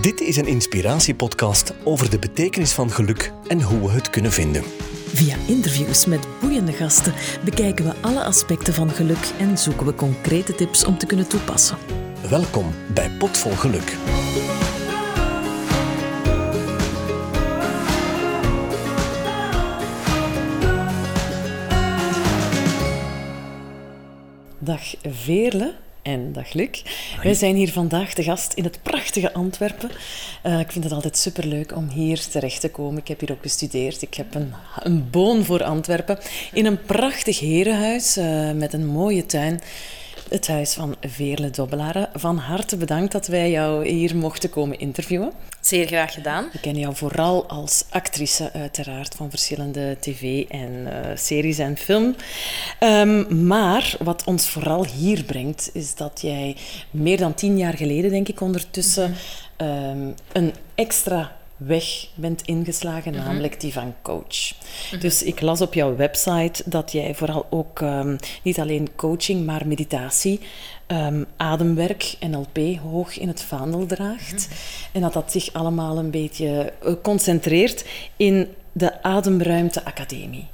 Dit is een inspiratiepodcast over de betekenis van geluk en hoe we het kunnen vinden. Via interviews met boeiende gasten bekijken we alle aspecten van geluk en zoeken we concrete tips om te kunnen toepassen. Welkom bij Potvol Geluk. Dag Veerle en dag Luc. Wij zijn hier vandaag de gast in het prachtige Antwerpen. Uh, ik vind het altijd superleuk om hier terecht te komen. Ik heb hier ook gestudeerd. Ik heb een, een boon voor Antwerpen. In een prachtig herenhuis uh, met een mooie tuin het huis van Veerle Dobbelaren. Van harte bedankt dat wij jou hier mochten komen interviewen. Zeer graag gedaan. We kennen jou vooral als actrice, uiteraard, van verschillende tv- en uh, series en film. Um, maar wat ons vooral hier brengt, is dat jij meer dan tien jaar geleden, denk ik ondertussen, mm -hmm. um, een extra weg bent ingeslagen, mm -hmm. namelijk die van coach. Mm -hmm. Dus ik las op jouw website dat jij vooral ook um, niet alleen coaching, maar meditatie, um, ademwerk, NLP hoog in het vaandel draagt. Mm -hmm. En dat dat zich allemaal een beetje uh, concentreert in de Ademruimte Academie.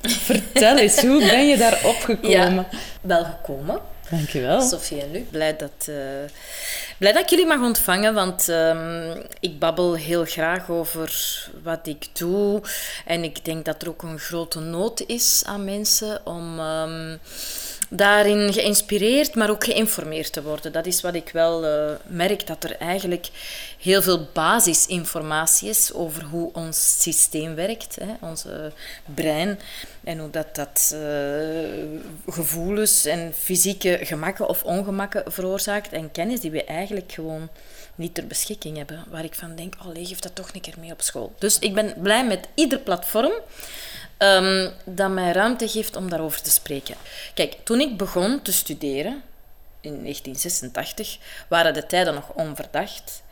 Vertel eens, hoe ben je daar opgekomen? Ja, wel gekomen. Dankjewel. Sofie en Luc, blij dat, uh, blij dat ik jullie mag ontvangen, want um, ik babbel heel graag over wat ik doe. En ik denk dat er ook een grote nood is aan mensen om um, daarin geïnspireerd, maar ook geïnformeerd te worden. Dat is wat ik wel uh, merk, dat er eigenlijk heel veel basisinformatie is over hoe ons systeem werkt, hè, ons uh, brein. En hoe dat, dat uh, gevoelens en fysieke gemakken of ongemakken veroorzaakt. En kennis die we eigenlijk gewoon niet ter beschikking hebben. Waar ik van denk, oh, geef dat toch een keer mee op school. Dus ik ben blij met ieder platform um, dat mij ruimte geeft om daarover te spreken. Kijk, toen ik begon te studeren, in 1986, waren de tijden nog onverdacht.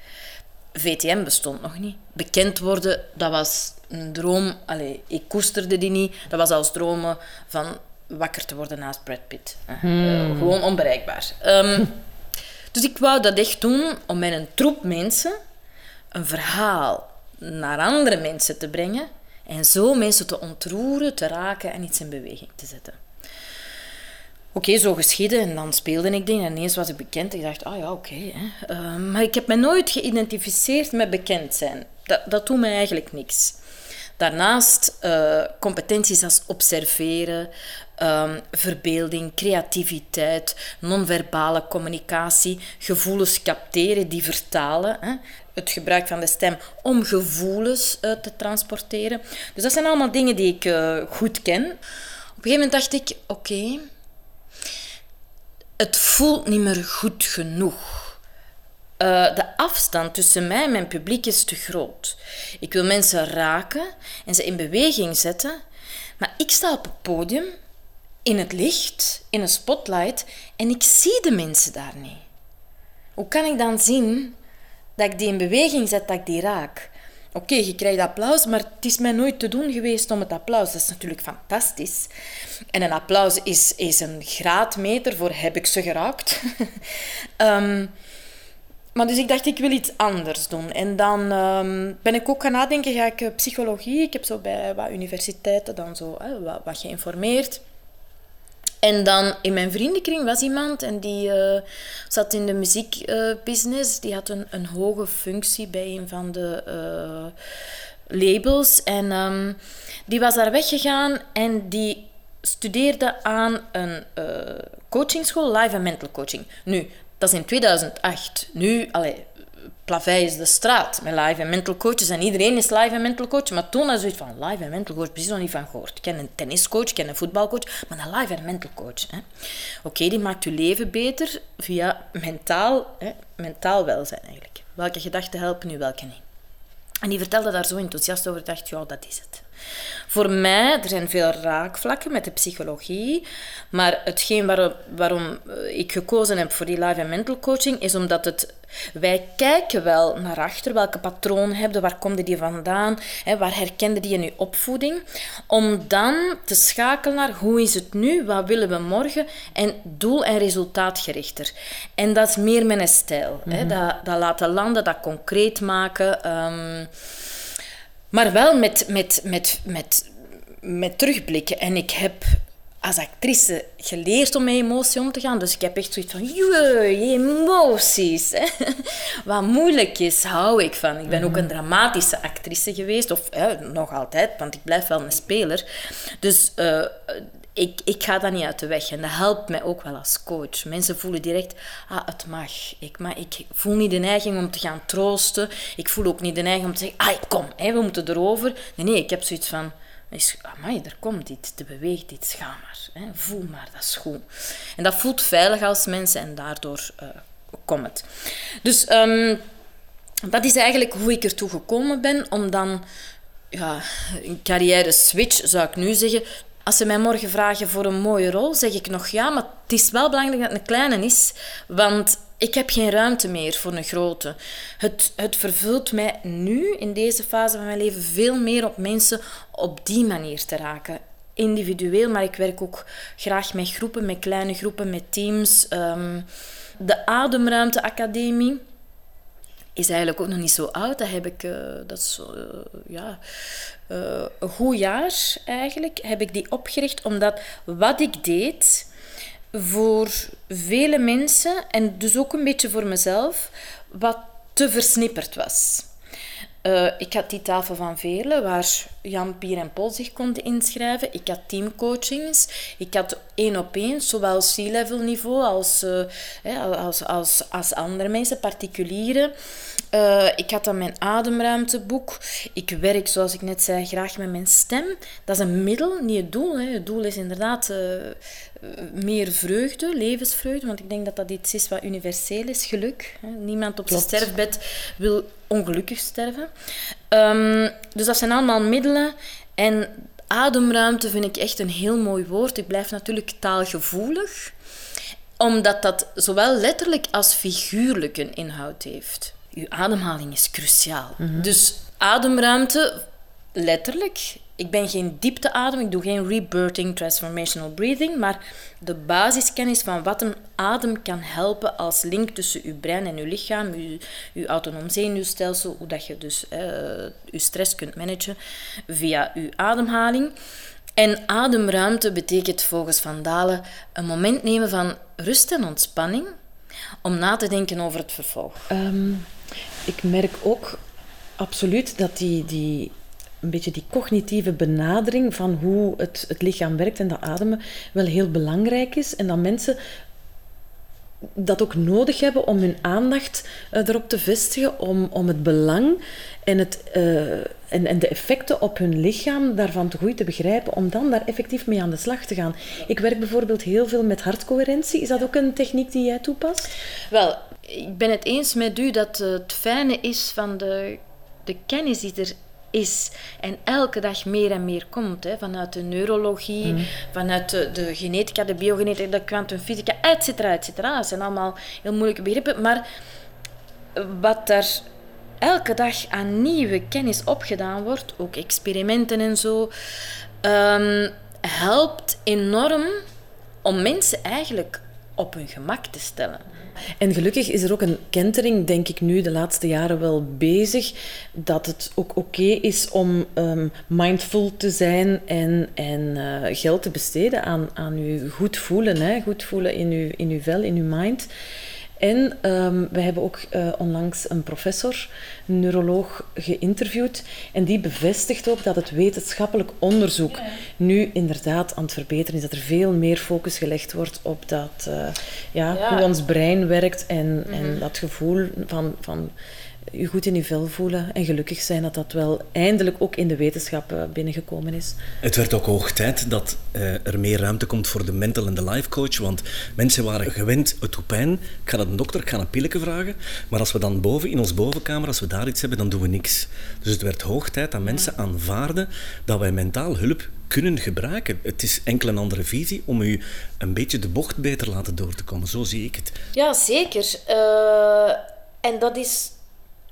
VTM bestond nog niet. Bekend worden, dat was een droom. Allee, ik koesterde die niet. Dat was als dromen van wakker te worden naast Brad Pitt. Hmm. Uh, gewoon onbereikbaar. Um, dus ik wou dat echt doen om met een troep mensen een verhaal naar andere mensen te brengen en zo mensen te ontroeren, te raken en iets in beweging te zetten. Oké, zo geschieden. En dan speelde ik dingen en ineens was ik bekend. Ik dacht, ah ja, oké. Uh, maar ik heb me nooit geïdentificeerd met bekend zijn. Dat, dat doet mij eigenlijk niks. Daarnaast uh, competenties als observeren, um, verbeelding, creativiteit, non-verbale communicatie, gevoelens capteren, die vertalen. Hè? Het gebruik van de stem om gevoelens uh, te transporteren. Dus dat zijn allemaal dingen die ik uh, goed ken. Op een gegeven moment dacht ik, oké, het voelt niet meer goed genoeg. Uh, de afstand tussen mij en mijn publiek is te groot. Ik wil mensen raken en ze in beweging zetten, maar ik sta op het podium, in het licht, in een spotlight, en ik zie de mensen daar niet. Hoe kan ik dan zien dat ik die in beweging zet, dat ik die raak? Oké, je krijgt applaus, maar het is mij nooit te doen geweest om het applaus. Dat is natuurlijk fantastisch. En een applaus is, is een graadmeter voor heb ik ze geraakt. um, maar dus ik dacht, ik wil iets anders doen. En dan um, ben ik ook gaan nadenken, ga ik uh, psychologie... Ik heb zo bij wat universiteiten dan zo uh, wat, wat geïnformeerd. En dan in mijn vriendenkring was iemand en die uh, zat in de muziekbusiness. die had een, een hoge functie bij een van de labels. En um, die was daar weggegaan en die studeerde aan een coachingschool, live en mental coaching. Nu, dat is in 2008. Nu, allee, plavei is de straat met live en mental coaches. En iedereen is live en mental coach. Maar toen had zoiets van live en mental coach, precies nog niet van gehoord. Ik ken een tenniscoach, ik ken een voetbalcoach, maar een live en mental coach. Oké, die maakt je leven beter via mentaal, hè, mentaal welzijn eigenlijk. Welke gedachten helpen u, welke niet. En die vertelde daar zo enthousiast over, dacht, ja, dat is het. Voor mij, er zijn veel raakvlakken met de psychologie, maar hetgeen waarom, waarom eh, ik gekozen heb voor die live en mental coaching is omdat het wij kijken wel naar achter, welke patronen hebben, waar komt die vandaan, hè, waar herkende die in je opvoeding, om dan te schakelen naar hoe is het nu, wat willen we morgen en doel- en resultaatgerichter. En dat is meer mijn stijl. hè, mhm. dat, dat laten landen, dat concreet maken, ehm, maar wel met, met, met, met, met terugblikken. En ik heb als actrice geleerd om met emotie om te gaan. Dus ik heb echt zoiets van, je emoties. Hè. Wat moeilijk is, hou ik van. Ik ben ook een dramatische actrice geweest, of nog altijd, want ik blijf wel een speler. Dus uh, ik, ik ga dat niet uit de weg en dat helpt mij ook wel als coach. Mensen voelen direct, ah, het mag. Ik, maar ik voel niet de neiging om te gaan troosten. Ik voel ook niet de neiging om te zeggen, ah, kom, hè, we moeten erover. Nee, nee, ik heb zoiets van is, amai, er komt iets, er beweegt iets, ga maar. Voel maar, dat is goed. En dat voelt veilig als mensen en daardoor uh, komt het. Dus um, dat is eigenlijk hoe ik ertoe gekomen ben om dan ja, een carrière switch, zou ik nu zeggen, als ze mij morgen vragen voor een mooie rol, zeg ik nog ja, maar het is wel belangrijk dat het een kleine is. Want ik heb geen ruimte meer voor een grote. Het, het vervult mij nu, in deze fase van mijn leven, veel meer op mensen op die manier te raken. Individueel, maar ik werk ook graag met groepen, met kleine groepen, met teams. Um, de Ademruimte Academie is eigenlijk ook nog niet zo oud. Dat heb ik, uh, dat is uh, ja, uh, een goed jaar eigenlijk, heb ik die opgericht. Omdat wat ik deed, voor vele mensen en dus ook een beetje voor mezelf wat te versnipperd was. Uh, ik had die tafel van Veerle, waar Jan, Pier en Paul zich konden inschrijven. Ik had teamcoachings. Ik had één op één, zowel C-level niveau als, uh, als, als, als andere mensen, particulieren. Uh, ik had dan mijn ademruimteboek. Ik werk, zoals ik net zei, graag met mijn stem. Dat is een middel, niet het doel. Hè. Het doel is inderdaad meer vreugde, levensvreugde. Want ik denk dat dat iets is wat universeel is, geluk. Niemand op zijn sterfbed wil ongelukkig sterven. Um, dus dat zijn allemaal middelen. En ademruimte vind ik echt een heel mooi woord. Ik blijf natuurlijk taalgevoelig, omdat dat zowel letterlijk als figuurlijk een inhoud heeft. Uw ademhaling is cruciaal. Mhm. Dus ademruimte, letterlijk, ik ben geen diepteadem, ik doe geen rebirthing, transformational breathing, maar de basiskennis van wat een adem kan helpen als link tussen uw brein en uw lichaam, uw, autonoom zenuwstelsel, hoe dat je dus uh, uw stress kunt managen via uw ademhaling. En ademruimte betekent volgens Van Dalen een moment nemen van rust en ontspanning om na te denken over het vervolg. Ehm, ik merk ook absoluut dat die, die een beetje die cognitieve benadering van hoe het, het lichaam werkt en dat ademen wel heel belangrijk is. En dat mensen dat ook nodig hebben om hun aandacht uh, erop te vestigen, om, om het belang en, het, uh, en, en de effecten op hun lichaam daarvan te goed te begrijpen, om dan daar effectief mee aan de slag te gaan. Ik werk bijvoorbeeld heel veel met hartcoherentie. Is dat ook een techniek die jij toepast? Wel, ik ben het eens met u dat het fijne is van de, de kennis die er is en elke dag meer en meer komt, hè, vanuit de neurologie, mm. vanuit de, de, genetica, de biogenetica, de kwantumfysica, et cetera, et cetera. Dat zijn allemaal heel moeilijke begrippen, maar wat er elke dag aan nieuwe kennis opgedaan wordt, ook experimenten en zo, um, helpt enorm om mensen eigenlijk op hun gemak te stellen. En gelukkig is er ook een kentering, denk ik nu, de laatste jaren wel bezig, dat het ook oké is om um, mindful te zijn en, en uh, geld te besteden aan, aan je goed voelen. Hè? Goed voelen in je, in uw vel, in uw mind. En um, we hebben ook uh, onlangs een professor, een neuroloog, geïnterviewd. En die bevestigt ook dat het wetenschappelijk onderzoek nu inderdaad aan het verbeteren is. Dat er veel meer focus gelegd wordt op dat, uh, ja, hoe ons brein werkt en, en mhm. dat gevoel van, van je goed in je vel voelen en gelukkig zijn dat dat wel eindelijk ook in de wetenschap eh, binnengekomen is. Het werd ook hoog tijd dat uh, er meer ruimte komt voor de mental en de life coach, want mensen waren gewend, het doet pijn, ik ga naar de dokter, ik ga een pilletje vragen, maar als we dan boven, in ons bovenkamer, als we daar iets hebben, dan doen we niks. Dus het werd hoog tijd dat mensen aanvaarden dat wij mentaal hulp kunnen gebruiken. Het is enkel een andere visie om u een beetje de bocht beter laten door te komen. Zo zie ik het. Ja, zeker. Uh, en dat is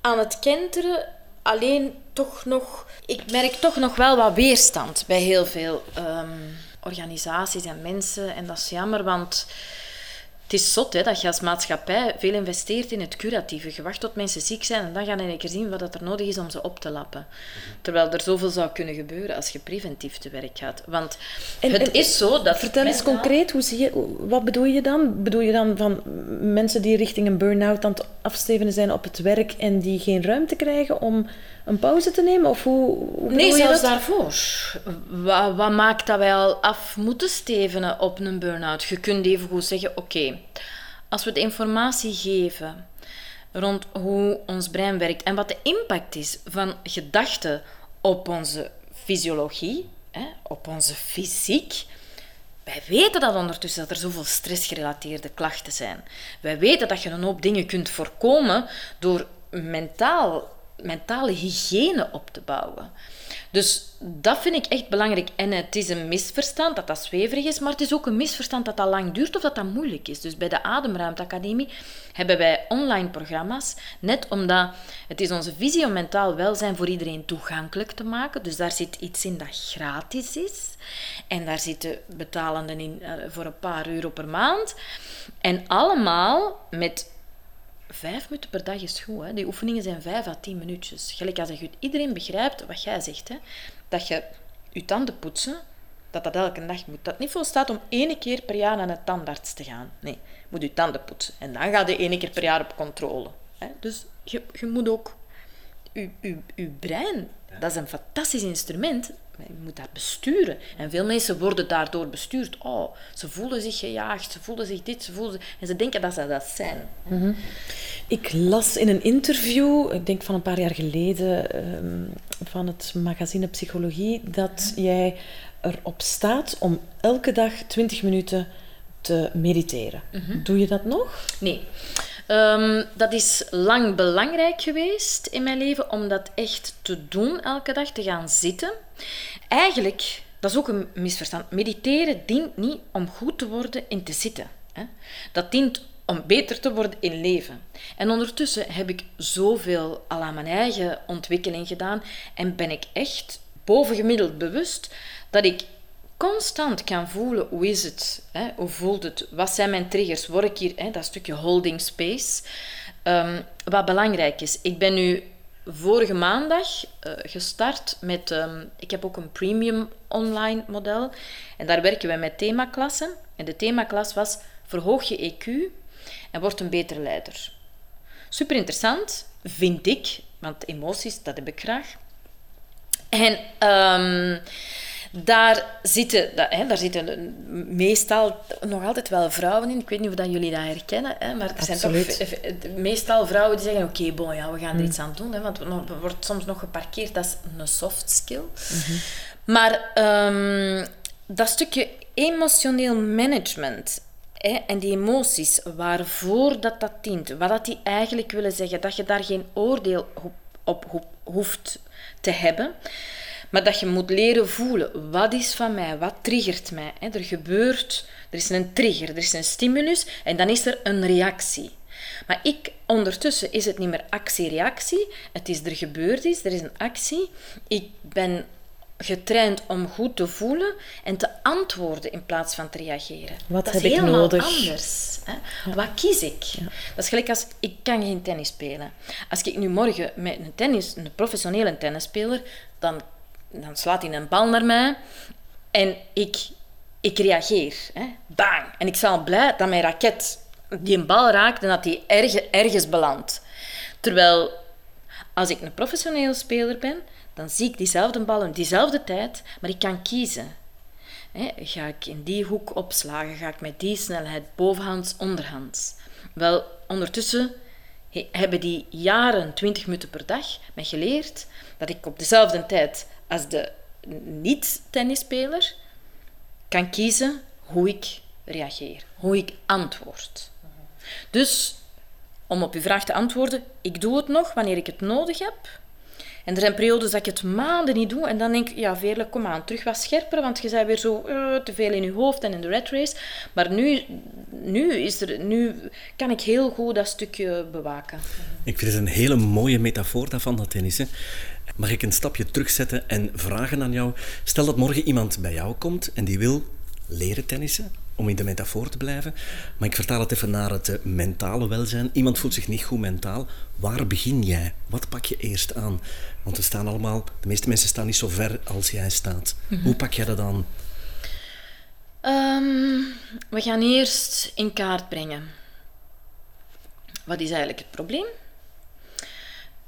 aan het kenteren alleen toch nog... Ik merk toch nog wel wat weerstand bij heel veel um, organisaties en mensen. En dat is jammer, want het is zot hè, dat je als maatschappij veel investeert in het curatieve. Je wacht tot mensen ziek zijn en dan gaan je keer zien wat er nodig is om ze op te lappen. Terwijl er zoveel zou kunnen gebeuren als je preventief te werk gaat. Want het is zo dat... Vertel eens concreet, hoe zie je, wat bedoel je dan? Bedoel je dan van mensen die richting een burn-out aan het afstevenen zijn op het werk en die geen ruimte krijgen om een pauze te nemen? Of hoe, hoe nee, zelfs daarvoor. Wat, wat, maakt dat wij al af moeten stevenen op een burn-out? Je kunt even goed zeggen, oké, als we de informatie geven rond hoe ons brein werkt en wat de impact is van gedachten op onze fysiologie, hè, op onze fysiek, wij weten dat ondertussen dat er zoveel stressgerelateerde klachten zijn. Wij weten dat je een hoop dingen kunt voorkomen door mentaal mentale hygiëne op te bouwen. Dus dat vind ik echt belangrijk. En het is een misverstand dat dat zweverig is, maar het is ook een misverstand dat dat lang duurt of dat dat moeilijk is. Dus bij de Ademruimte Academie hebben wij online programma's, net omdat het is onze visie om mentaal welzijn voor iedereen toegankelijk te maken. Dus daar zit iets in dat gratis is. En daar zitten betalenden in eh, voor een paar euro per maand. En allemaal met vijf minuten per dag is goed. Hè. Die oefeningen zijn vijf à tien minuutjes. Gelijk als je iedereen begrijpt wat jij zegt. Hè. Dat je je tanden poetsen, dat dat elke dag moet. Dat niet volstaat om één keer per jaar naar een tandarts te gaan. Nee, je moet je tanden poetsen. En dan ga je één keer per jaar op controle. Hè. Dus je, je moet ook... Je, je, je brein, dat is een fantastisch instrument je moet dat besturen. En veel mensen worden daardoor bestuurd. Oh, ze voelen zich gejaagd, ze voelen zich dit, ze voelen... En ze denken dat ze dat zijn. Mhm. Ik las in een interview, ik denk van een paar jaar geleden, ehm, van het magazine Psychologie, dat jij erop staat om elke dag 20 minuten te mediteren. Mhm. Doe je dat nog? Nee. Um, dat is lang belangrijk geweest in mijn leven om dat echt te doen, elke dag te gaan zitten. Eigenlijk, dat is ook een misverstand. Mediteren dient niet om goed te worden in te zitten. Hè. Dat dient om beter te worden in leven. En ondertussen heb ik zoveel al aan mijn eigen ontwikkeling gedaan en ben ik echt bovengemiddeld bewust dat ik constant kan voelen hoe is het, hè? hoe voelt het, wat zijn mijn triggers, word ik hier, hè? dat stukje holding space. Um, wat belangrijk is, ik ben nu vorige maandag uh, gestart met, um, ik heb ook een premium online model en daar werken wij met themaklassen. En de themaklas was verhoog je EQ en word een betere leider. Super interessant, vind ik, want emoties, dat heb ik graag. En um, daar zitten, hè, daar zitten meestal nog altijd wel vrouwen in. Ik weet niet of dat jullie dat herkennen, hè, maar er zijn toch meestal vrouwen die zeggen: Oké, bon, ja, we gaan er mm. iets aan doen. Hè, want er wordt soms nog geparkeerd, dat is een soft skill. Mhm. Maar um, dat stukje emotioneel management hè, en die emoties, waarvoor dat, dat dient, wat dat die eigenlijk willen zeggen, dat je daar geen oordeel op hoeft te hebben. Maar dat je moet leren voelen. Wat is van mij? Wat triggert mij? Er gebeurt, er is een trigger, er is een stimulus en dan is er een reactie. Maar ik, ondertussen is het niet meer actie-reactie. Het is er gebeurd is, er is een actie. Ik ben getraind om goed te voelen en te antwoorden in plaats van te reageren. Wat dat heb is ik helemaal nodig? anders. Hè? Wat kies ik? Dat is gelijk als ik kan geen tennis spelen. Als ik nu morgen met een, tennis, een professionele tennisspeler, dan dan slaat hij een bal naar mij en ik, ik reageer. Hè. Bang! En ik sta blij dat mijn raket die een bal raakt en dat die erge, ergens belandt. Terwijl als ik een professioneel speler ben, dan zie ik diezelfde bal in diezelfde tijd, maar ik kan kiezen. ga ik in die hoek opslagen? Ga ik met die snelheid bovenhands, onderhands? Wel, ondertussen he- hebben die jaren, 20 minuten per dag, mij geleerd dat ik op dezelfde tijd als de niet-tennisspeler kan kiezen hoe ik reageer, hoe ik antwoord. Dus om op uw vraag te antwoorden, ik doe het nog wanneer ik het nodig heb. En er zijn periodes dat ik het maanden niet doe en dan denk ik, ja Veerle, kom aan, terug wat scherper, want je bent weer zo eh, te veel in je hoofd en in de red race. Maar nu, nu, is er, nu kan ik heel goed dat stukje bewaken. Ik vind het een hele mooie metafoor daarvan, dat tennissen. Mag ik een stapje terugzetten en vragen aan jou? Stel dat morgen iemand bij jou komt en die wil leren tennissen, om in de metafoor te blijven. Maar ik vertaal het even naar het eh, mentale welzijn. Iemand voelt zich niet goed mentaal. Waar begin jij? Wat pak je eerst aan? Want we staan allemaal, de meeste mensen staan niet zo ver als jij staat. Hoe pak jij dat aan? Ehm, we gaan eerst in kaart brengen. Wat is eigenlijk het probleem?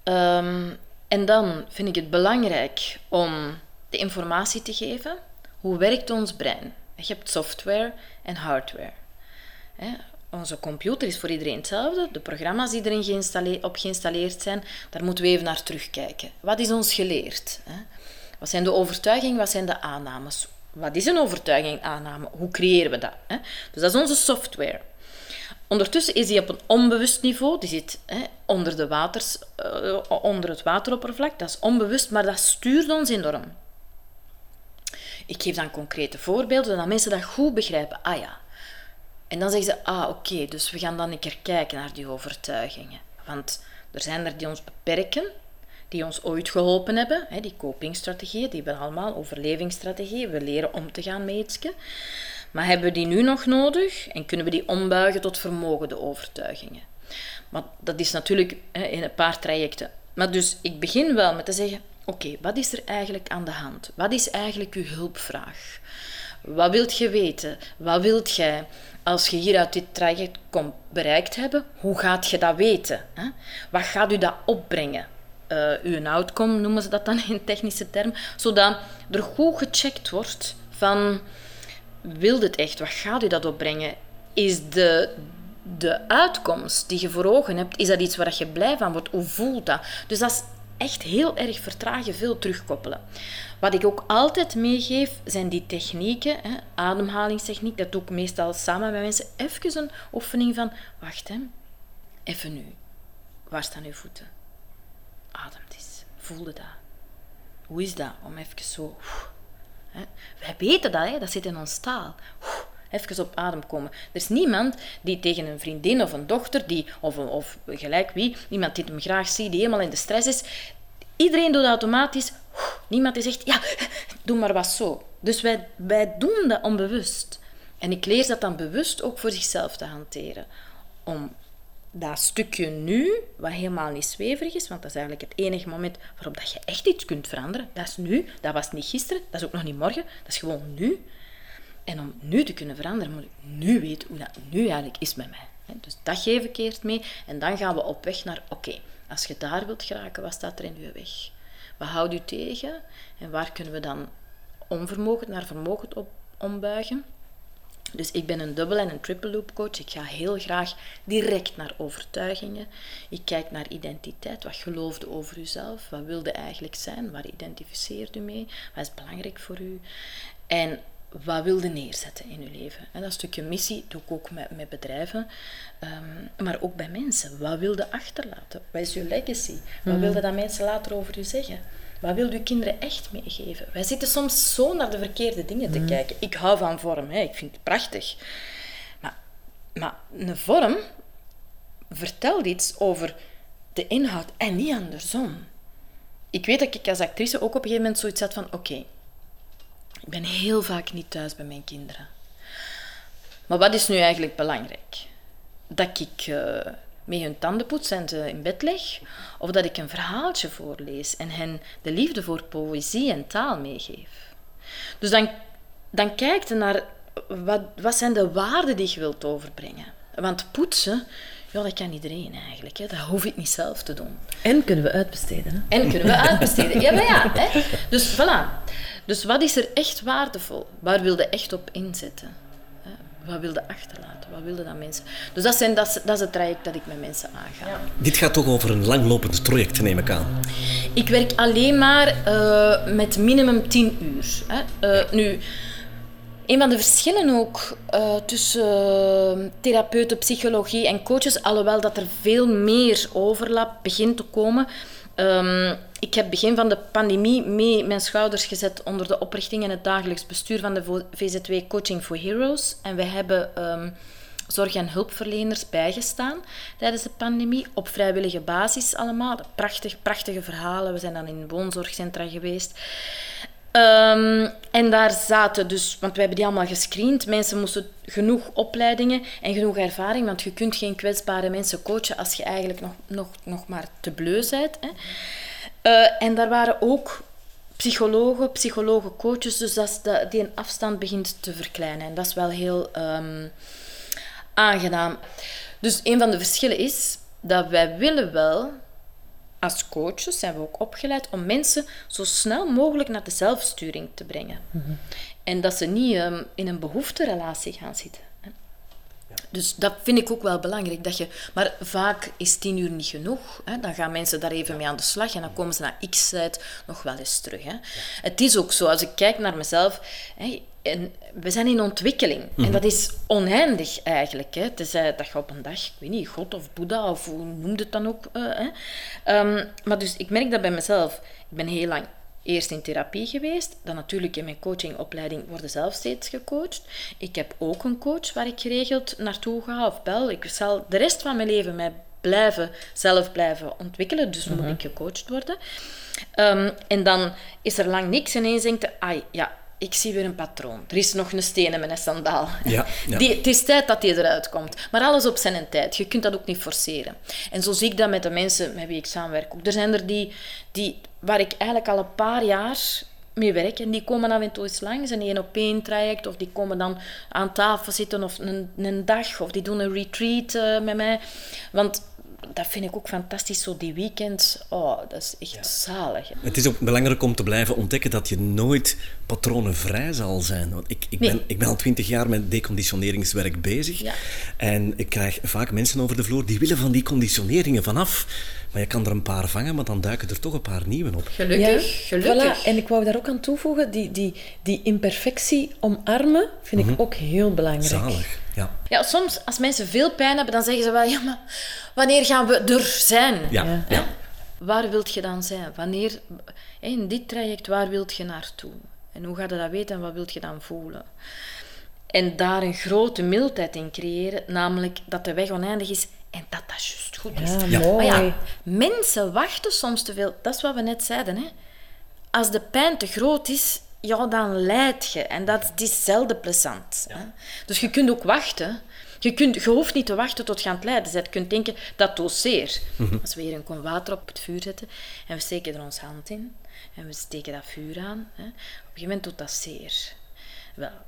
Ehm, en dan vind ik het belangrijk om de informatie te geven. Hoe werkt ons brein? Je hebt software en hardware. Onze computer is voor iedereen hetzelfde. De programma's die erin geïnstalleerd, op geïnstalleerd zijn, daar moeten we even naar terugkijken. Wat is ons geleerd? Wat zijn de overtuigingen, wat zijn de aannames? Wat is een overtuiging, aanname? Hoe creëren we dat? Dus dat is onze software. Ondertussen is die op een onbewust niveau, die zit hè, onder, de waters, uh, onder het wateroppervlak, dat is onbewust, maar dat stuurt ons enorm. Ik geef dan concrete voorbeelden, zodat mensen dat goed begrijpen. Ah ja. En dan zeggen ze, ah oké, dus we gaan dan een keer kijken naar die overtuigingen. Want er zijn er die ons beperken, die ons ooit geholpen hebben, hè, die copingstrategieën, die hebben allemaal, overlevingsstrategieën, we leren om te gaan met. Maar hebben we die nu nog nodig en kunnen we die ombuigen tot vermogende overtuigingen? Maar dat is natuurlijk hè, in een paar trajecten. Maar dus ik begin wel met te zeggen, oké, wat is er eigenlijk aan de hand? Wat is eigenlijk uw hulpvraag? Wat wilt je weten? Wat wilt jij? Als je hier uit dit traject komt bereikt hebben, hoe gaat je dat weten? Hè? Wat gaat u dat opbrengen? Uh, uw outcome noemen ze dat dan in technische termen, zodat er goed gecheckt wordt van wil het echt? Wat gaat u dat opbrengen? Is de, de uitkomst die je voor ogen hebt, is dat iets waar je blij van wordt? Hoe voelt dat? Dus dat is echt heel erg vertragen, veel terugkoppelen. Wat ik ook altijd meegeef, zijn die technieken, hè, ademhalingstechniek, dat doe ik meestal samen met mensen. Even een oefening van, wacht hè, even nu. Waar staan uw voeten? Adem eens. Voelde dat? Hoe is dat om even zo... Wij weten dat, hè? dat zit in ons taal. Even op adem komen. Er is niemand die tegen een vriendin of een dochter, die, of, of gelijk wie, iemand die hem graag ziet, die helemaal in de stress is. Iedereen doet automatisch. Niemand die zegt, ja, doe maar wat zo. Dus wij, wij doen dat onbewust. En ik leer dat dan bewust ook voor zichzelf te hanteren. Om dat stukje nu, wat helemaal niet zweverig is, want dat is eigenlijk het enige moment waarop dat je echt iets kunt veranderen. Dat is nu, dat was niet gisteren, dat is ook nog niet morgen, dat is gewoon nu. En om nu te kunnen veranderen, moet ik nu weten hoe dat nu eigenlijk is met mij. Dus dat geef ik eerst mee. En dan gaan we op weg naar, oké, als je daar wilt geraken, wat staat er in je weg? Wat houdt u tegen? En waar kunnen we dan onvermogen naar vermogen op ombuigen? Dus ik ben een dubbel en een triple loop coach. Ik ga heel graag direct naar overtuigingen. Ik kijk naar identiteit. Wat geloofde over uzelf? Wat wilde eigenlijk zijn? Waar identificeert u mee? Wat is belangrijk voor u? En wat wilde neerzetten in uw leven? En dat stukje missie doe ik ook met, met bedrijven, um, maar ook bij mensen. Wat wilde achterlaten? Wat is uw legacy? Wat wilde dat mensen later over u zeggen? Wat wil uw kinderen echt meegeven? Wij zitten soms zo naar de verkeerde dingen te kijken. Ik hou van vorm, hè. ik vind het prachtig. Maar, maar een vorm vertelt iets over de inhoud en niet andersom. Ik weet dat ik als actrice ook op een gegeven moment zoiets had van... Oké, ik ben heel vaak niet thuis bij mijn kinderen. Maar wat is nu eigenlijk belangrijk? Dat ik uh, met hun tanden poets en ze in bed leg? Of dat ik een verhaaltje voorlees en hen de liefde voor poëzie en taal meegeef? Dus dan, dan kijk je naar wat, wat zijn de waarden die je wilt overbrengen. Want poetsen, ja, dat kan iedereen eigenlijk. Hè. Dat hoef ik niet zelf te doen. En kunnen we uitbesteden. Hè? En kunnen we uitbesteden. Ja, maar ja. Hè. Dus voilà. Dus wat is er echt waardevol? Waar wil je echt op inzetten? Wat wilde achterlaten? Wat wilden dat mensen? Dus dat, zijn, dat, is, dat is het traject dat ik met mensen aanga. Dit gaat toch over een langlopend project, neem ik aan. Ik werk alleen maar uh, met minimum 10 uur. Hè. Uh, nu, een van de verschillen ook uh, tussen therapeuten, psychologie en coaches, alhoewel dat er veel meer overlap begint te komen. Um, ik heb begin van de pandemie mee mijn schouders gezet onder de oprichting en het dagelijks bestuur van de VZW Coaching for Heroes. En wij hebben um, zorg- en hulpverleners bijgestaan tijdens de pandemie, op vrijwillige basis allemaal. Prachtig, prachtige verhalen. We zijn dan in woonzorgcentra geweest. Um, en daar zaten dus, want wij hebben die allemaal gescreend, mensen moesten genoeg opleidingen en genoeg ervaring, want je kunt geen kwetsbare mensen coachen als je eigenlijk nog, nog, nog maar te bleu bent. Hè. Uh, en daar waren ook psychologen, psychologen, coaches, dus dat die een afstand begint te verkleinen. En dat is wel heel um, aangenaam. Dus een van de verschillen is dat wij willen wel als coaches zijn we ook opgeleid om mensen zo snel mogelijk naar de zelfsturing te brengen. Mm En dat ze niet um, in een behoefterelatie gaan zitten. Dus dat vind ik ook wel belangrijk. Dat je, maar vaak is tien uur niet genoeg. Hè. Dan gaan mensen daar even mee aan de slag en dan komen ze na x tijd nog wel eens terug. Hè. Ja. Het is ook zo, als ik kijk naar mezelf, hè, en we zijn in ontwikkeling. En mhm. dat is oneindig eigenlijk. Hè. Tenzij dat je op een dag, ik weet niet, God of Boeddha of hoe noemde het dan ook. Uh, hè. Um, maar dus ik merk dat bij mezelf. Ik ben heel lang eerst in therapie geweest. Dan natuurlijk in mijn coachingopleiding worden zelf steeds gecoacht. Ik heb ook een coach waar ik geregeld naartoe ga of bel. Ik zal de rest van mijn leven mij blijven, zelf blijven ontwikkelen. Dus moet mhm. ik gecoacht worden. Um, en dan is er lang niks. En ineens denkt ai, ja, ik zie weer een patroon. Er is nog een steen in mijn sandaal. Ja, ja. Die, het is tijd dat die eruit komt. Maar alles op zijn tijd. Je kunt dat ook niet forceren. En zo zie ik dat met de mensen met wie ik samenwerk. Er zijn er die, die, waar ik eigenlijk al een paar jaar mee werk. En die komen af en toe eens langs, een één op één traject. Of die komen dan aan tafel zitten of een, een dag. Of die doen een retreat uh, met mij. Want dat vind ik ook fantastisch, zo die weekends. Oh, dat is echt zalig. Het is ook belangrijk om te blijven ontdekken dat je nooit patronenvrij zal zijn. Want ik, ik, ben, ik ben al twintig jaar met deconditioneringswerk bezig. Ja. En ik krijg vaak mensen over de vloer die willen van die conditioneringen vanaf. Maar je kan er een paar vangen, maar dan duiken er toch een paar nieuwe op. Gelukkig, gelukkig. Voilà. En ik wou daar ook aan toevoegen, die, die, die imperfectie omarmen vind ik mhm. ook heel belangrijk. Zalig. Ja. ja, soms als mensen veel pijn hebben, dan zeggen ze wel, ja, maar wanneer gaan we er zijn? Ja. ja. Waar wilt je dan zijn? Wanneer, in dit traject, waar wilt je naartoe? En hoe ga je dat weten en wat wilt je dan voelen? En daar een grote mildheid in creëren, namelijk dat de weg oneindig is en dat dat juist goed is. Ja, mooi. Maar ja, mensen wachten soms te veel. Dat is wat we net zeiden. Hè? Als de pijn te groot is, ja, dan leid je. En dat is zelden plezant. Hè? Dus je kunt ook wachten. Je, kunt, je hoeft niet te wachten tot je aan het lijden bent. Je kunt denken, dat doseer. Mm Als we hier een kom water op het vuur zetten en we steken er ons hand in en we steken dat vuur aan, hè, op een gegeven moment doet dat zeer. Wel,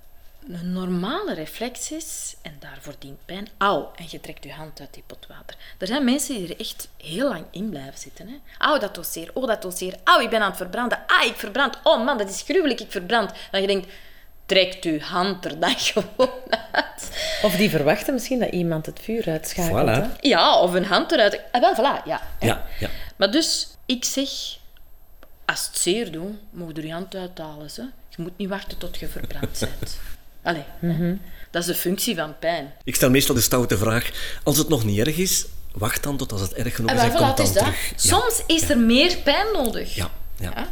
een normale reflex is, en daarvoor dient pijn, auw, en je trekt je hand uit die pot water. Er zijn mensen die er echt heel lang in blijven zitten. Hè. Auw, dat doseer, oh, dat doseer, auw, ik ben aan het verbranden, ah, ik verbrand, oh man, dat is gruwelijk, ik verbrand. Dan je denkt, trekt uw hand er dan gewoon uit. Of die verwachten misschien dat iemand het vuur uitschakelt. Voilà. Ja, of een hand eruit. Ah, wel, voilà, ja. ja, ja. Maar dus, ik zeg, als het zeer doet, mag je je hand uithalen. Hè. Je moet niet wachten tot je verbrand bent. Allee, mm dat is de functie van pijn. Ik stel meestal de stoute vraag, als het nog niet erg is, wacht dan tot als het erg genoeg is en, komt dan terug. Soms is er meer pijn nodig. Ja, ja.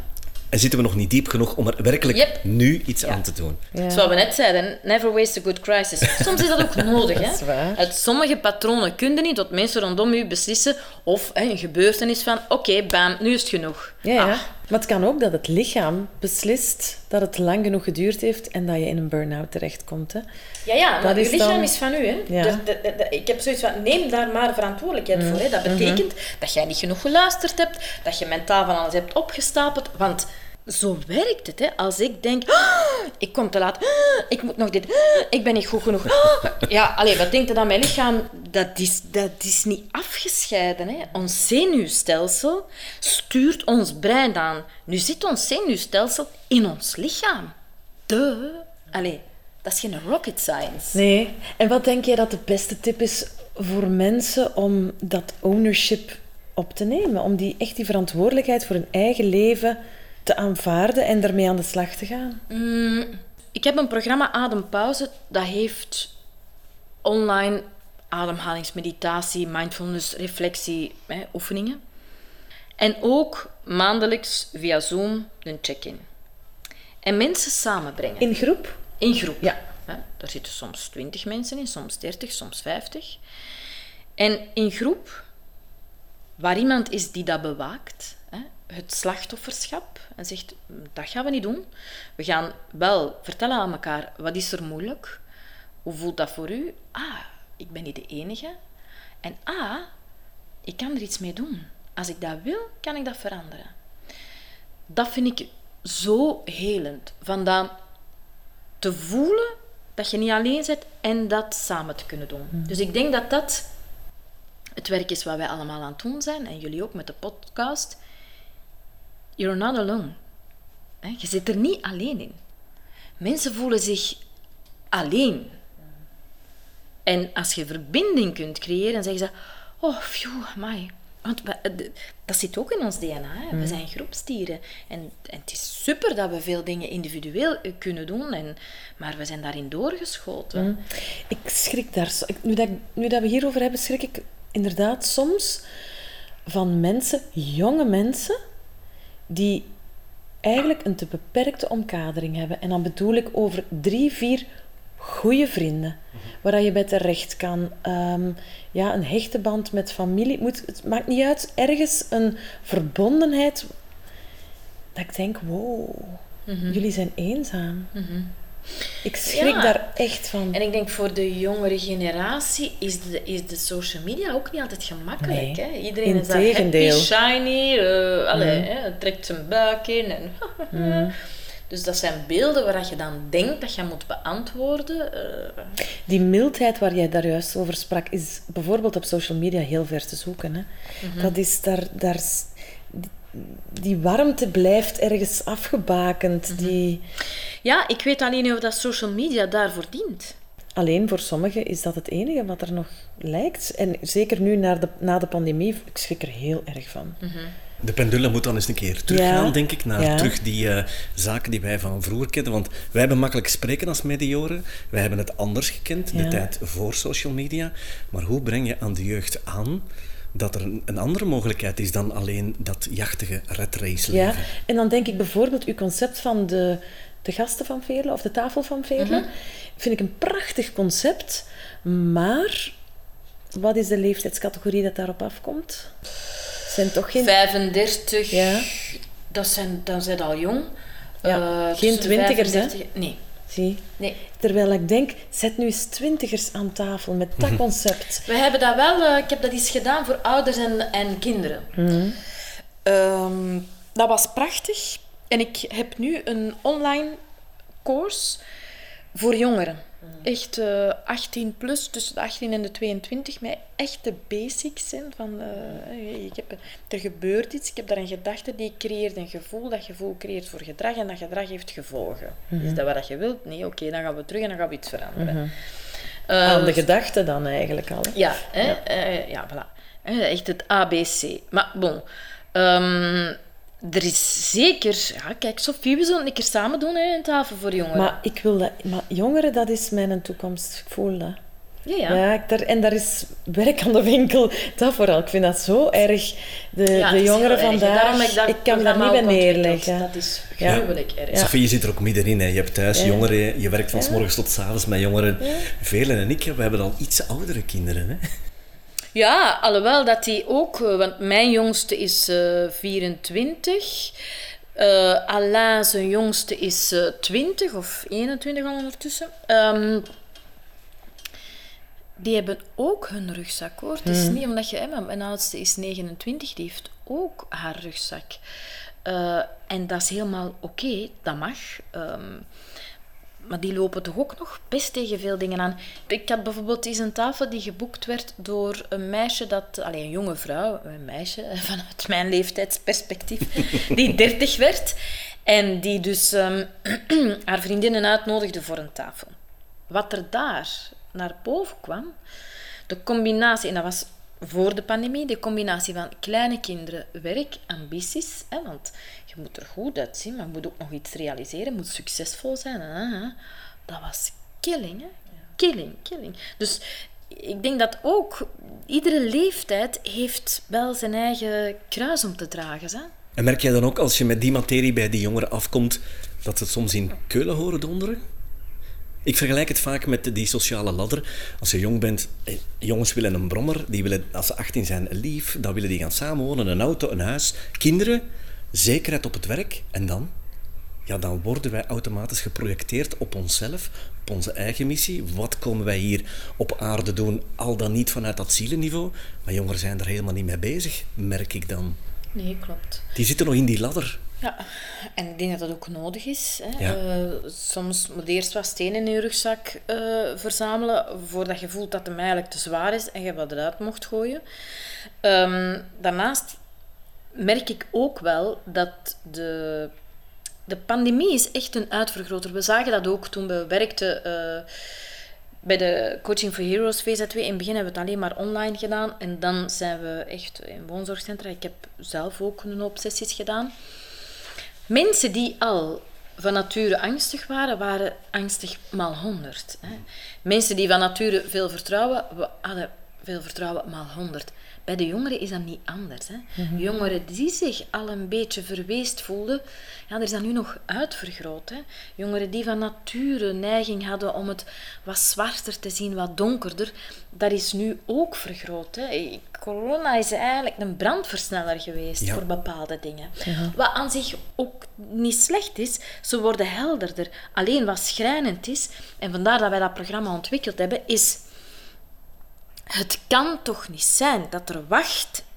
En zitten we nog niet diep genoeg om er werkelijk nu iets aan te doen. Ja. Zoals we net zeiden, never waste a good crisis. Soms is dat ook nodig. Hè? Uit sommige patronen kun je niet dat mensen rondom u beslissen of hè, een gebeurtenis van oké, okay, bam, nu is het genoeg. Ja, ja. Ah. Maar het kan ook dat het lichaam beslist dat het lang genoeg geduurd heeft en dat je in een burn-out terechtkomt. Hè. Ja, ja, maar je lichaam is van u. Hè. Ja. Dus de, ik heb zoiets van, neem daar maar verantwoordelijkheid mm. voor. Hè. Dat betekent mm -hmm. dat jij niet genoeg geluisterd hebt, dat je mentaal van alles hebt opgestapeld. Want zo werkt het. Hè. Als ik denk, ah, ik kom te laat, ah, ik moet nog dit, ah, ik ben niet goed genoeg. Ja, alleen wat denkt er dan mijn lichaam? Dat is, dat is niet afgescheiden. Hè. Ons zenuwstelsel stuurt ons brein aan. Nu zit ons zenuwstelsel in ons lichaam. De. Allee, Dat is geen rocket science. Nee. En wat denk jij dat de beste tip is voor mensen om dat ownership op te nemen? Om die, echt die verantwoordelijkheid voor hun eigen leven te aanvaarden en daarmee aan de slag te gaan? Mm, ik heb een programma Adempauze, dat heeft online ademhalingsmeditatie, mindfulness, reflectie, hè, oefeningen. En ook maandelijks via Zoom een check-in. En mensen samenbrengen. In groep? In groep. Ja. Hè, Daar zitten soms 20 mensen in, soms 30, soms 50. En in groep, waar iemand is die dat bewaakt, het slachtofferschap, en zegt, dat gaan we niet doen. We gaan wel vertellen aan elkaar, wat is er moeilijk? Hoe voelt dat voor u? Ah, ik ben niet de enige. En ah, ik kan er iets mee doen. Als ik dat wil, kan ik dat veranderen. Dat vind ik zo helend. Van dat te voelen dat je niet alleen bent en dat samen te kunnen doen. Dus ik denk dat dat het werk is wat wij allemaal aan het doen zijn, en jullie ook met de podcast. You're not alone. Je zit er niet alleen in. Mensen voelen zich alleen. En als je verbinding kunt creëren, dan zeggen ze: Oh, phew, amai. Want we- eh, dat zit ook in ons DNA. Hè. We zijn groepsdieren. En, en het is super dat we veel dingen individueel eh, kunnen doen, en, maar we zijn daarin doorgeschoten. Ik schrik daar... Nu dat, nu dat we hierover hebben, schrik ik inderdaad soms van mensen, jonge mensen, die eigenlijk een te beperkte omkadering hebben. En dan bedoel ik over drie, vier goede vrienden, waar je bij terecht kan. Ehm, ja, een hechte band met familie. Het Moet, het maakt niet uit, ergens een verbondenheid dat ik denk, wow, jullie zijn eenzaam. Ik schrik Ja. daar echt van. En ik denk voor de jongere generatie is de, is de social media ook niet altijd gemakkelijk. Nee. Hè? Iedereen is daar happy, shiny, eh allee, hè, trekt zijn buik in. En Dus dat zijn beelden waar je dan denkt dat je moet beantwoorden. eh, Die mildheid waar jij daar juist over sprak, is bijvoorbeeld op social media heel ver te zoeken. Hè? Dat is daar, daar, die, warmte blijft ergens afgebakend. Die, Ja, ik weet alleen niet of dat social media daarvoor dient. alleen voor sommigen is dat het enige wat er nog lijkt. En zeker nu na de, na de pandemie, ik schrik er heel erg van. De pendule moet dan eens een keer teruggaan, Ja. denk ik, naar Ja. terug die eh, zaken die wij van vroeger kenden. Want wij hebben makkelijk spreken als medioren. Wij hebben het anders gekend, de tijd voor social media. Maar hoe breng je aan de jeugd aan dat er een, een andere mogelijkheid is dan alleen dat jachtige red race leven? Ja, en dan denk ik bijvoorbeeld uw concept van de, de gasten van Veerle of de tafel van Veerle. Vind ik een prachtig concept, maar wat is de leeftijdscategorie dat daarop afkomt? Zijn toch geen... 35, Ja. dat zijn, dan zijn al jong. Ja, Eh, geen twintigers, hè? 35 Nee, Zie. nee. Terwijl ik denk, zet nu eens twintigers aan tafel met dat concept. We hebben dat wel, eh, ik heb dat eens gedaan voor ouders en, en kinderen. Ehm, dat was prachtig. En ik heb nu een online course voor jongeren. Echt eh 18 plus, tussen de 18 en de 22, met echte basics zijn. Van, eh, ik heb, er gebeurt iets, ik heb daar een gedachte die creëert een gevoel, dat gevoel creëert voor gedrag en dat gedrag heeft gevolgen. Is dat wat je wilt? Nee, oké, dan gaan we terug en dan gaan we iets veranderen. aan Ehm, de gedachte dan eigenlijk al. hè. ja, hè? eh, ja voilà. Echt het ABC. Maar bon, ehm, er is zeker... Ja, kijk, Sophie, we zullen het een keer samen doen, hè, een tafel voor jongeren. Maar ik wil dat... Maar jongeren, dat is mijn toekomst. Ik voel dat. ja, ja. Ja, ik daar, en daar is werk aan de winkel. Dat vooral. Ik vind dat zo erg. De, Ja, de jongeren vandaag, ik dat ik kan me daar niet bij neerleggen. Dat is Ja. gruwelijk erg. Sophie, je zit er ook middenin. Hè. Je hebt thuis Ja. jongeren, je werkt van s morgens tot s avonds met jongeren. Velen en ik, we hebben al iets oudere kinderen. Hè. Ja, alhoewel dat die ook... eh, Want mijn jongste is eh 24. eh Alain, zijn jongste, is eh 20 of 21 al ondertussen. Ehm, die hebben ook hun rugzak, hoor. Het is niet omdat je... Hè, mijn oudste is 29, die heeft ook haar rugzak. Eh, en dat is helemaal oké, dat mag. Ehm, maar die lopen toch ook nog best tegen veel dingen aan. Ik had bijvoorbeeld eens een tafel die geboekt werd door een meisje dat... Allee, een jonge vrouw, een meisje vanuit mijn leeftijdsperspectief, die 30 werd. En die dus ehm, haar vriendinnen uitnodigde voor een tafel. wat er daar naar boven kwam, de combinatie, en dat was voor de pandemie, de combinatie van kleine kinderen, werk, ambities, hè, want je moet er goed uitzien, maar je moet ook nog iets realiseren, moet succesvol zijn. Hè, dat was killing, hè? Killing, killing. Dus ik denk dat ook iedere leeftijd heeft wel zijn eigen kruis om te dragen. Hè? En merk jij dan ook als je met die materie bij die jongeren afkomt, dat ze het soms in keulen horen donderen? Ik vergelijk het vaak met die sociale ladder. Als je jong bent, eh, jongens willen een brommer, die willen als ze 18 zijn een lief, dan willen die gaan samenwonen, een auto, een huis. Kinderen, zekerheid op het werk en dan? Ja, dan worden wij automatisch geprojecteerd op onszelf, op onze eigen missie. Wat komen wij hier op aarde doen, al dan niet vanuit dat zielenniveau? Maar jongeren zijn er helemaal niet mee bezig, merk ik dan. Nee, klopt. Die zitten nog in die ladder. Ja, en ik denk dat dat ook nodig is. Hè. Ja. Uh, soms moet je eerst wat stenen in je rugzak uh, verzamelen voordat je voelt dat het eigenlijk te zwaar is en je wat eruit mocht gooien. Um, daarnaast merk ik ook wel dat de, de pandemie is echt een uitvergroter. We zagen dat ook toen we werkten uh, bij de Coaching for Heroes VZW. In het begin hebben we het alleen maar online gedaan en dan zijn we echt in woonzorgcentra. Ik heb zelf ook een hoop sessies gedaan. Mensen die al van nature angstig waren, waren angstig maal honderd. Mensen die van nature veel vertrouwen, hadden veel vertrouwen maal honderd. Bij de jongeren is dat niet anders. Hè. Mhm. Jongeren die zich al een beetje verweest voelden, ja, er is dat nu nog uitvergroot. Hè. Jongeren die van nature neiging hadden om het wat zwarter te zien, wat donkerder, dat is nu ook vergroot. Hè. Corona is eigenlijk een brandversneller geweest voor bepaalde dingen. Wat aan zich ook niet slecht is, ze worden helderder. Alleen wat schrijnend is, en vandaar dat wij dat programma ontwikkeld hebben, is het kan toch niet zijn dat er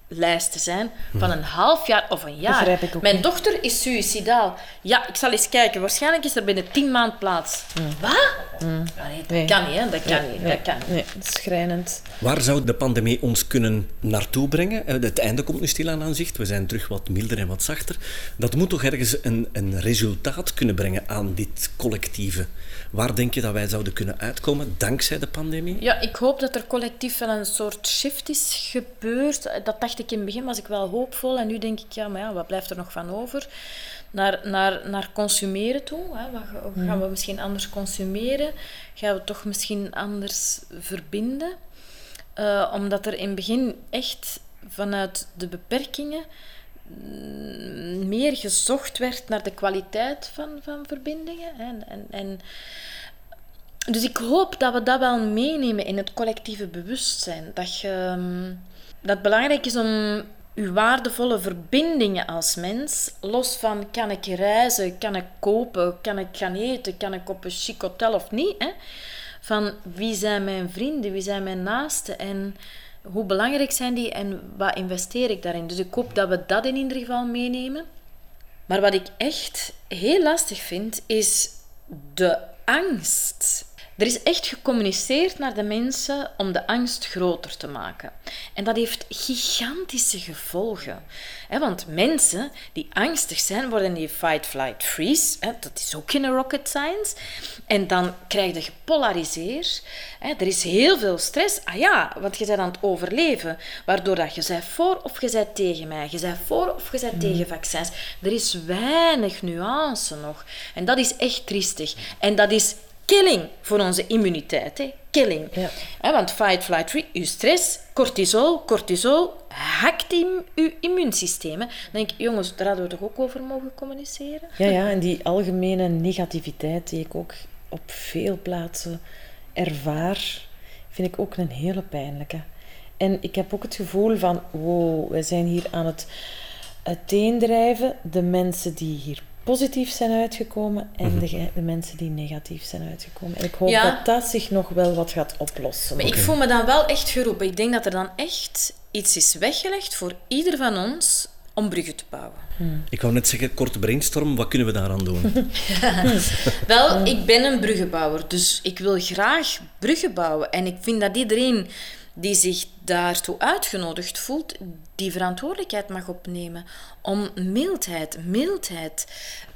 wachtlijsten zijn van een half jaar of een jaar. Mijn dochter is suicidaal. Ja, ik zal eens kijken. Waarschijnlijk is er binnen tien maanden plaats. Mm. Wat? Mm. nee, dat kan niet, hè? Dat kan niet. Dat kan Nee, schrijnend. Waar zou de pandemie ons kunnen naartoe brengen? Eh, het einde komt nu stilaan aan zicht. We zijn terug wat milder en wat zachter. Dat moet toch ergens een, een resultaat kunnen brengen aan dit collectieve. Waar denk je dat wij zouden kunnen uitkomen dankzij de pandemie? Ja, ik hoop dat er collectief wel een soort shift is gebeurd. Dat dacht ik in het begin, was ik wel hoopvol. En nu denk ik, ja, maar ja, wat blijft er nog van over? Naar, naar, naar consumeren toe. Hè? Wat, gaan we misschien anders consumeren? Gaan we toch misschien anders verbinden? Uh, omdat er in het begin echt vanuit de beperkingen mm, meer gezocht werd naar de kwaliteit van, van verbindingen. En, en, en, dus ik hoop dat we dat wel meenemen in het collectieve bewustzijn. Dat, je, mm, dat belangrijk is om uw waardevolle verbindingen als mens, los van kan ik reizen, kan ik kopen, kan ik gaan eten, kan ik op een chic hotel of niet, hè? van wie zijn mijn vrienden, wie zijn mijn naasten en hoe belangrijk zijn die en wat investeer ik daarin. Dus ik hoop dat we dat in ieder geval meenemen. Maar wat ik echt heel lastig vind, is de angst er is echt gecommuniceerd naar de mensen om de angst groter te maken. En dat heeft gigantische gevolgen. Want mensen die angstig zijn, worden die fight, flight, freeze. Dat is ook geen rocket science. En dan krijg je gepolariseerd. Er is heel veel stress. Ah ja, want je bent aan het overleven. Waardoor dat je bent voor of je bent tegen mij. Je bent voor of je bent mm. tegen vaccins. Er is weinig nuance nog. En dat is echt triestig. En dat is killing voor onze immuniteit. Hè? Killing. Ja. want fight, flight, free, uw stress, cortisol, cortisol hakt in uw immuunsysteem. Dan denk ik, jongens, daar hadden we toch ook over mogen communiceren? Ja, ja, en die algemene negativiteit die ik ook op veel plaatsen ervaar, vind ik ook een hele pijnlijke. En ik heb ook het gevoel van, wow, we zijn hier aan het uiteendrijven. De mensen die hier positief zijn uitgekomen en mhm. de, de, mensen die negatief zijn uitgekomen. En ik hoop dat dat zich nog wel wat gaat oplossen. Maar ik voel me dan wel echt geroepen. Ik denk dat er dan echt iets is weggelegd voor ieder van ons om bruggen te bouwen. Hmm. Ik wou net zeggen, korte brainstorm, wat kunnen we daaraan doen? wel, ik ben een bruggenbouwer, dus ik wil graag bruggen bouwen. En ik vind dat iedereen die zich daartoe uitgenodigd voelt, die verantwoordelijkheid mag opnemen om mildheid, mildheid,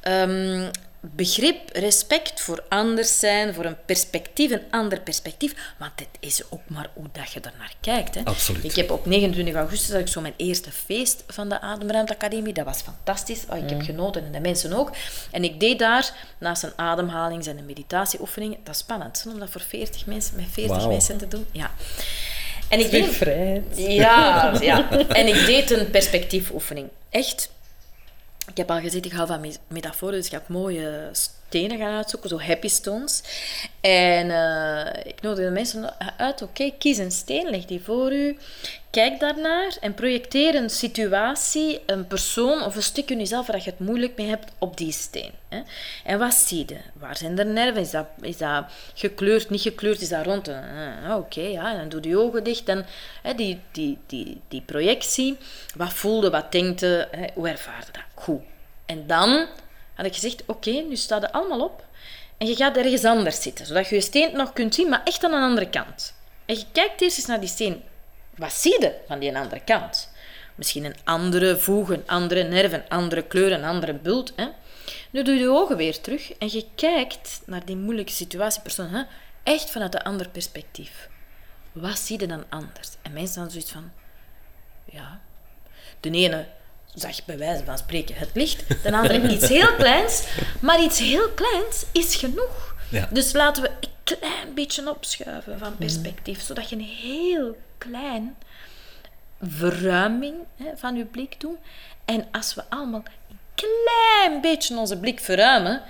um, begrip, respect voor anders zijn, voor een perspectief, een ander perspectief. Want het is ook maar hoe dat je er naar kijkt. Hè. Absoluut. Ik heb op 29 augustus had ik zo mijn eerste feest van de Ademruimte Academie. Dat was fantastisch. Oh, ik heb genoten en de mensen ook. En ik deed daar, naast een ademhalings- en een meditatieoefening, dat is spannend, om dat voor 40 mensen, met 40 Wauw. mensen te doen. Ja. En ik deed, vrijheid. ja, ja. En ik deed een perspectiefoefening. Echt. Ik heb al gezegd, ik hou van me- metaforen, dus ik heb mooie stenen gaan uitzoeken, zo happy stones. En eh, ik nodig de mensen uit, oké, kies een steen, leg die voor u, kijk daarnaar en projecteer een situatie, een persoon of een stuk in jezelf waar je het moeilijk mee hebt op die steen. Hè. En wat zie je? Waar zijn er nerven? Is dat, is dat gekleurd, niet gekleurd? Is dat rond? Eh, eh, oké, ja, en dan doe je ogen dicht. Dan, hè, die, die, die, die projectie, wat voelde, wat denkte, hoe ervaarde dat? Goed. En dan had ik gezegd, oké, nu staat er allemaal op. En je gaat ergens anders zitten, zodat je je steen nog kunt zien, maar echt aan een andere kant. En je kijkt eerst eens naar die steen. Wat zie je van die andere kant? Misschien een andere voeg, een andere nerve, een andere kleur, een andere bult. Hè? Nu doe je je ogen weer terug en je kijkt naar die moeilijke situatie, persoon, hè? echt vanuit een ander perspectief. Wat zie je dan anders? En mensen dan zoiets van, ja, de ene zag bij wijze van spreken het licht, de andere iets heel kleins, maar iets heel kleins is genoeg. Ja. Dus laten we een klein beetje opschuiven van perspectief, zodat je een heel klein verruiming hè, van je blik doet. En als we allemaal een klein beetje onze blik verruimen,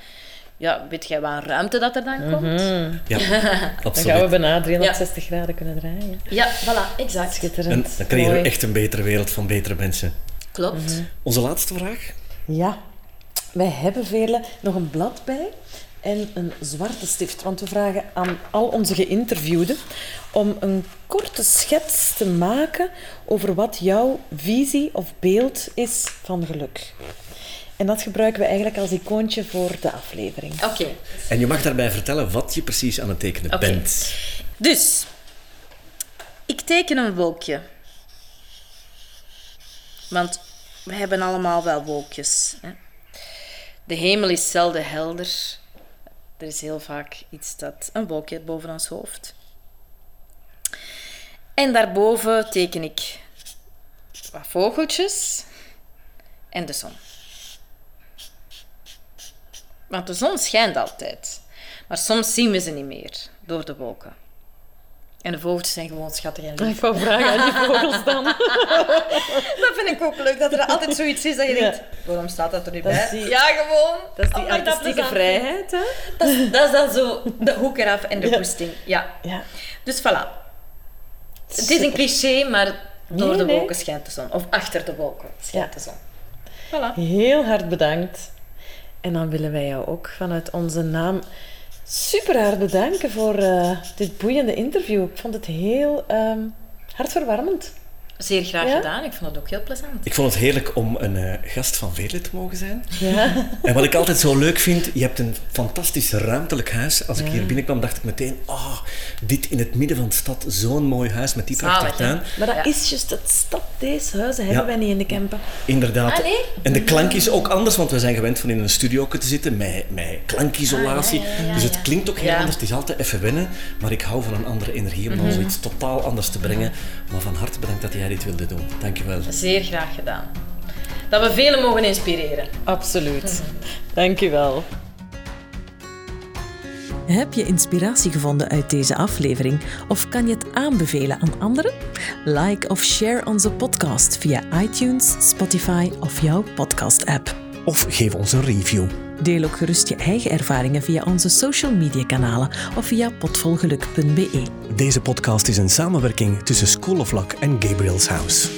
ja, weet jij wat ruimte dat er dan komt? Ja, Dan gaan we absoluut. bijna 360 graden kunnen draaien. Ja, voilà, exact. En Schitterend. dan creëren we echt een betere wereld van betere mensen. Klopt. Onze laatste vraag. Ja, wij hebben Veerle nog een blad bij en een zwarte stift. Want we vragen aan al onze geïnterviewden om een korte schets te maken over wat jouw visie of beeld is van geluk. En dat gebruiken we eigenlijk als icoontje voor de aflevering. Oké. En je mag daarbij vertellen wat je precies aan het tekenen Oké. bent. Dus, ik teken een wolkje. Want we hebben allemaal wel wolkjes. Hè? De hemel is zelden helder. Er is heel vaak iets dat een wolkje boven ons hoofd. En daarboven teken ik wat vogeltjes en de zon. Want de zon schijnt altijd. Maar soms zien we ze niet meer door de wolken. En de vogeltjes zijn gewoon schattig en lief. Ik wou vragen aan die vogels dan. Dat vind ik ook leuk, dat er altijd zoiets is dat je denkt, waarom staat dat er niet Dat bij? die- Ja, gewoon. Dat is die artistieke vrijheid, hè? Dat is, dat is dan zo de hoek eraf en de goesting. Ja. Ja. Dus voilà. Het is een cliché, maar door Nee, de nee. wolken schijnt de zon. Of achter de wolken schijnt Ja. de zon. Voilà. Heel hard bedankt. En dan willen wij jou ook vanuit onze naam super hard bedanken voor eh, dit boeiende interview. Ik vond het heel ehm, hartverwarmend. Zeer graag Ja? gedaan. Ik vond het ook heel plezant. Ik vond het heerlijk om een eh, gast van Veerle te mogen zijn. Ja. En wat ik altijd zo leuk vind, je hebt een fantastisch ruimtelijk huis. Als ik hier binnenkwam, dacht ik meteen, oh, dit in het midden van de stad, zo'n mooi huis met die prachtige tuin. Maar dat Ja. is juist het stad. Deze huizen hebben Ja. wij niet in de Kempen. Inderdaad. Ah, nee? En de klank is ook anders, want we zijn gewend van in een studio te zitten met, met klankisolatie. Ah, ja, ja, ja, dus het ja. klinkt ook heel Ja. anders. Het is altijd even wennen, maar ik hou van een andere energie om Mhm. dan zoiets totaal anders te brengen. Maar van harte bedankt dat jij dit wilde doen. Dankjewel. Zeer graag gedaan. Dat we velen mogen inspireren. Absoluut. Dankjewel. Heb je inspiratie gevonden uit deze aflevering of kan je het aanbevelen aan anderen? Like of share onze podcast via iTunes, Spotify of jouw podcast-app. Of geef ons een review. Deel ook gerust je eigen ervaringen via onze social media kanalen of via potvolgeluk.be. Deze podcast is een samenwerking tussen School of Luck en Gabriel's House.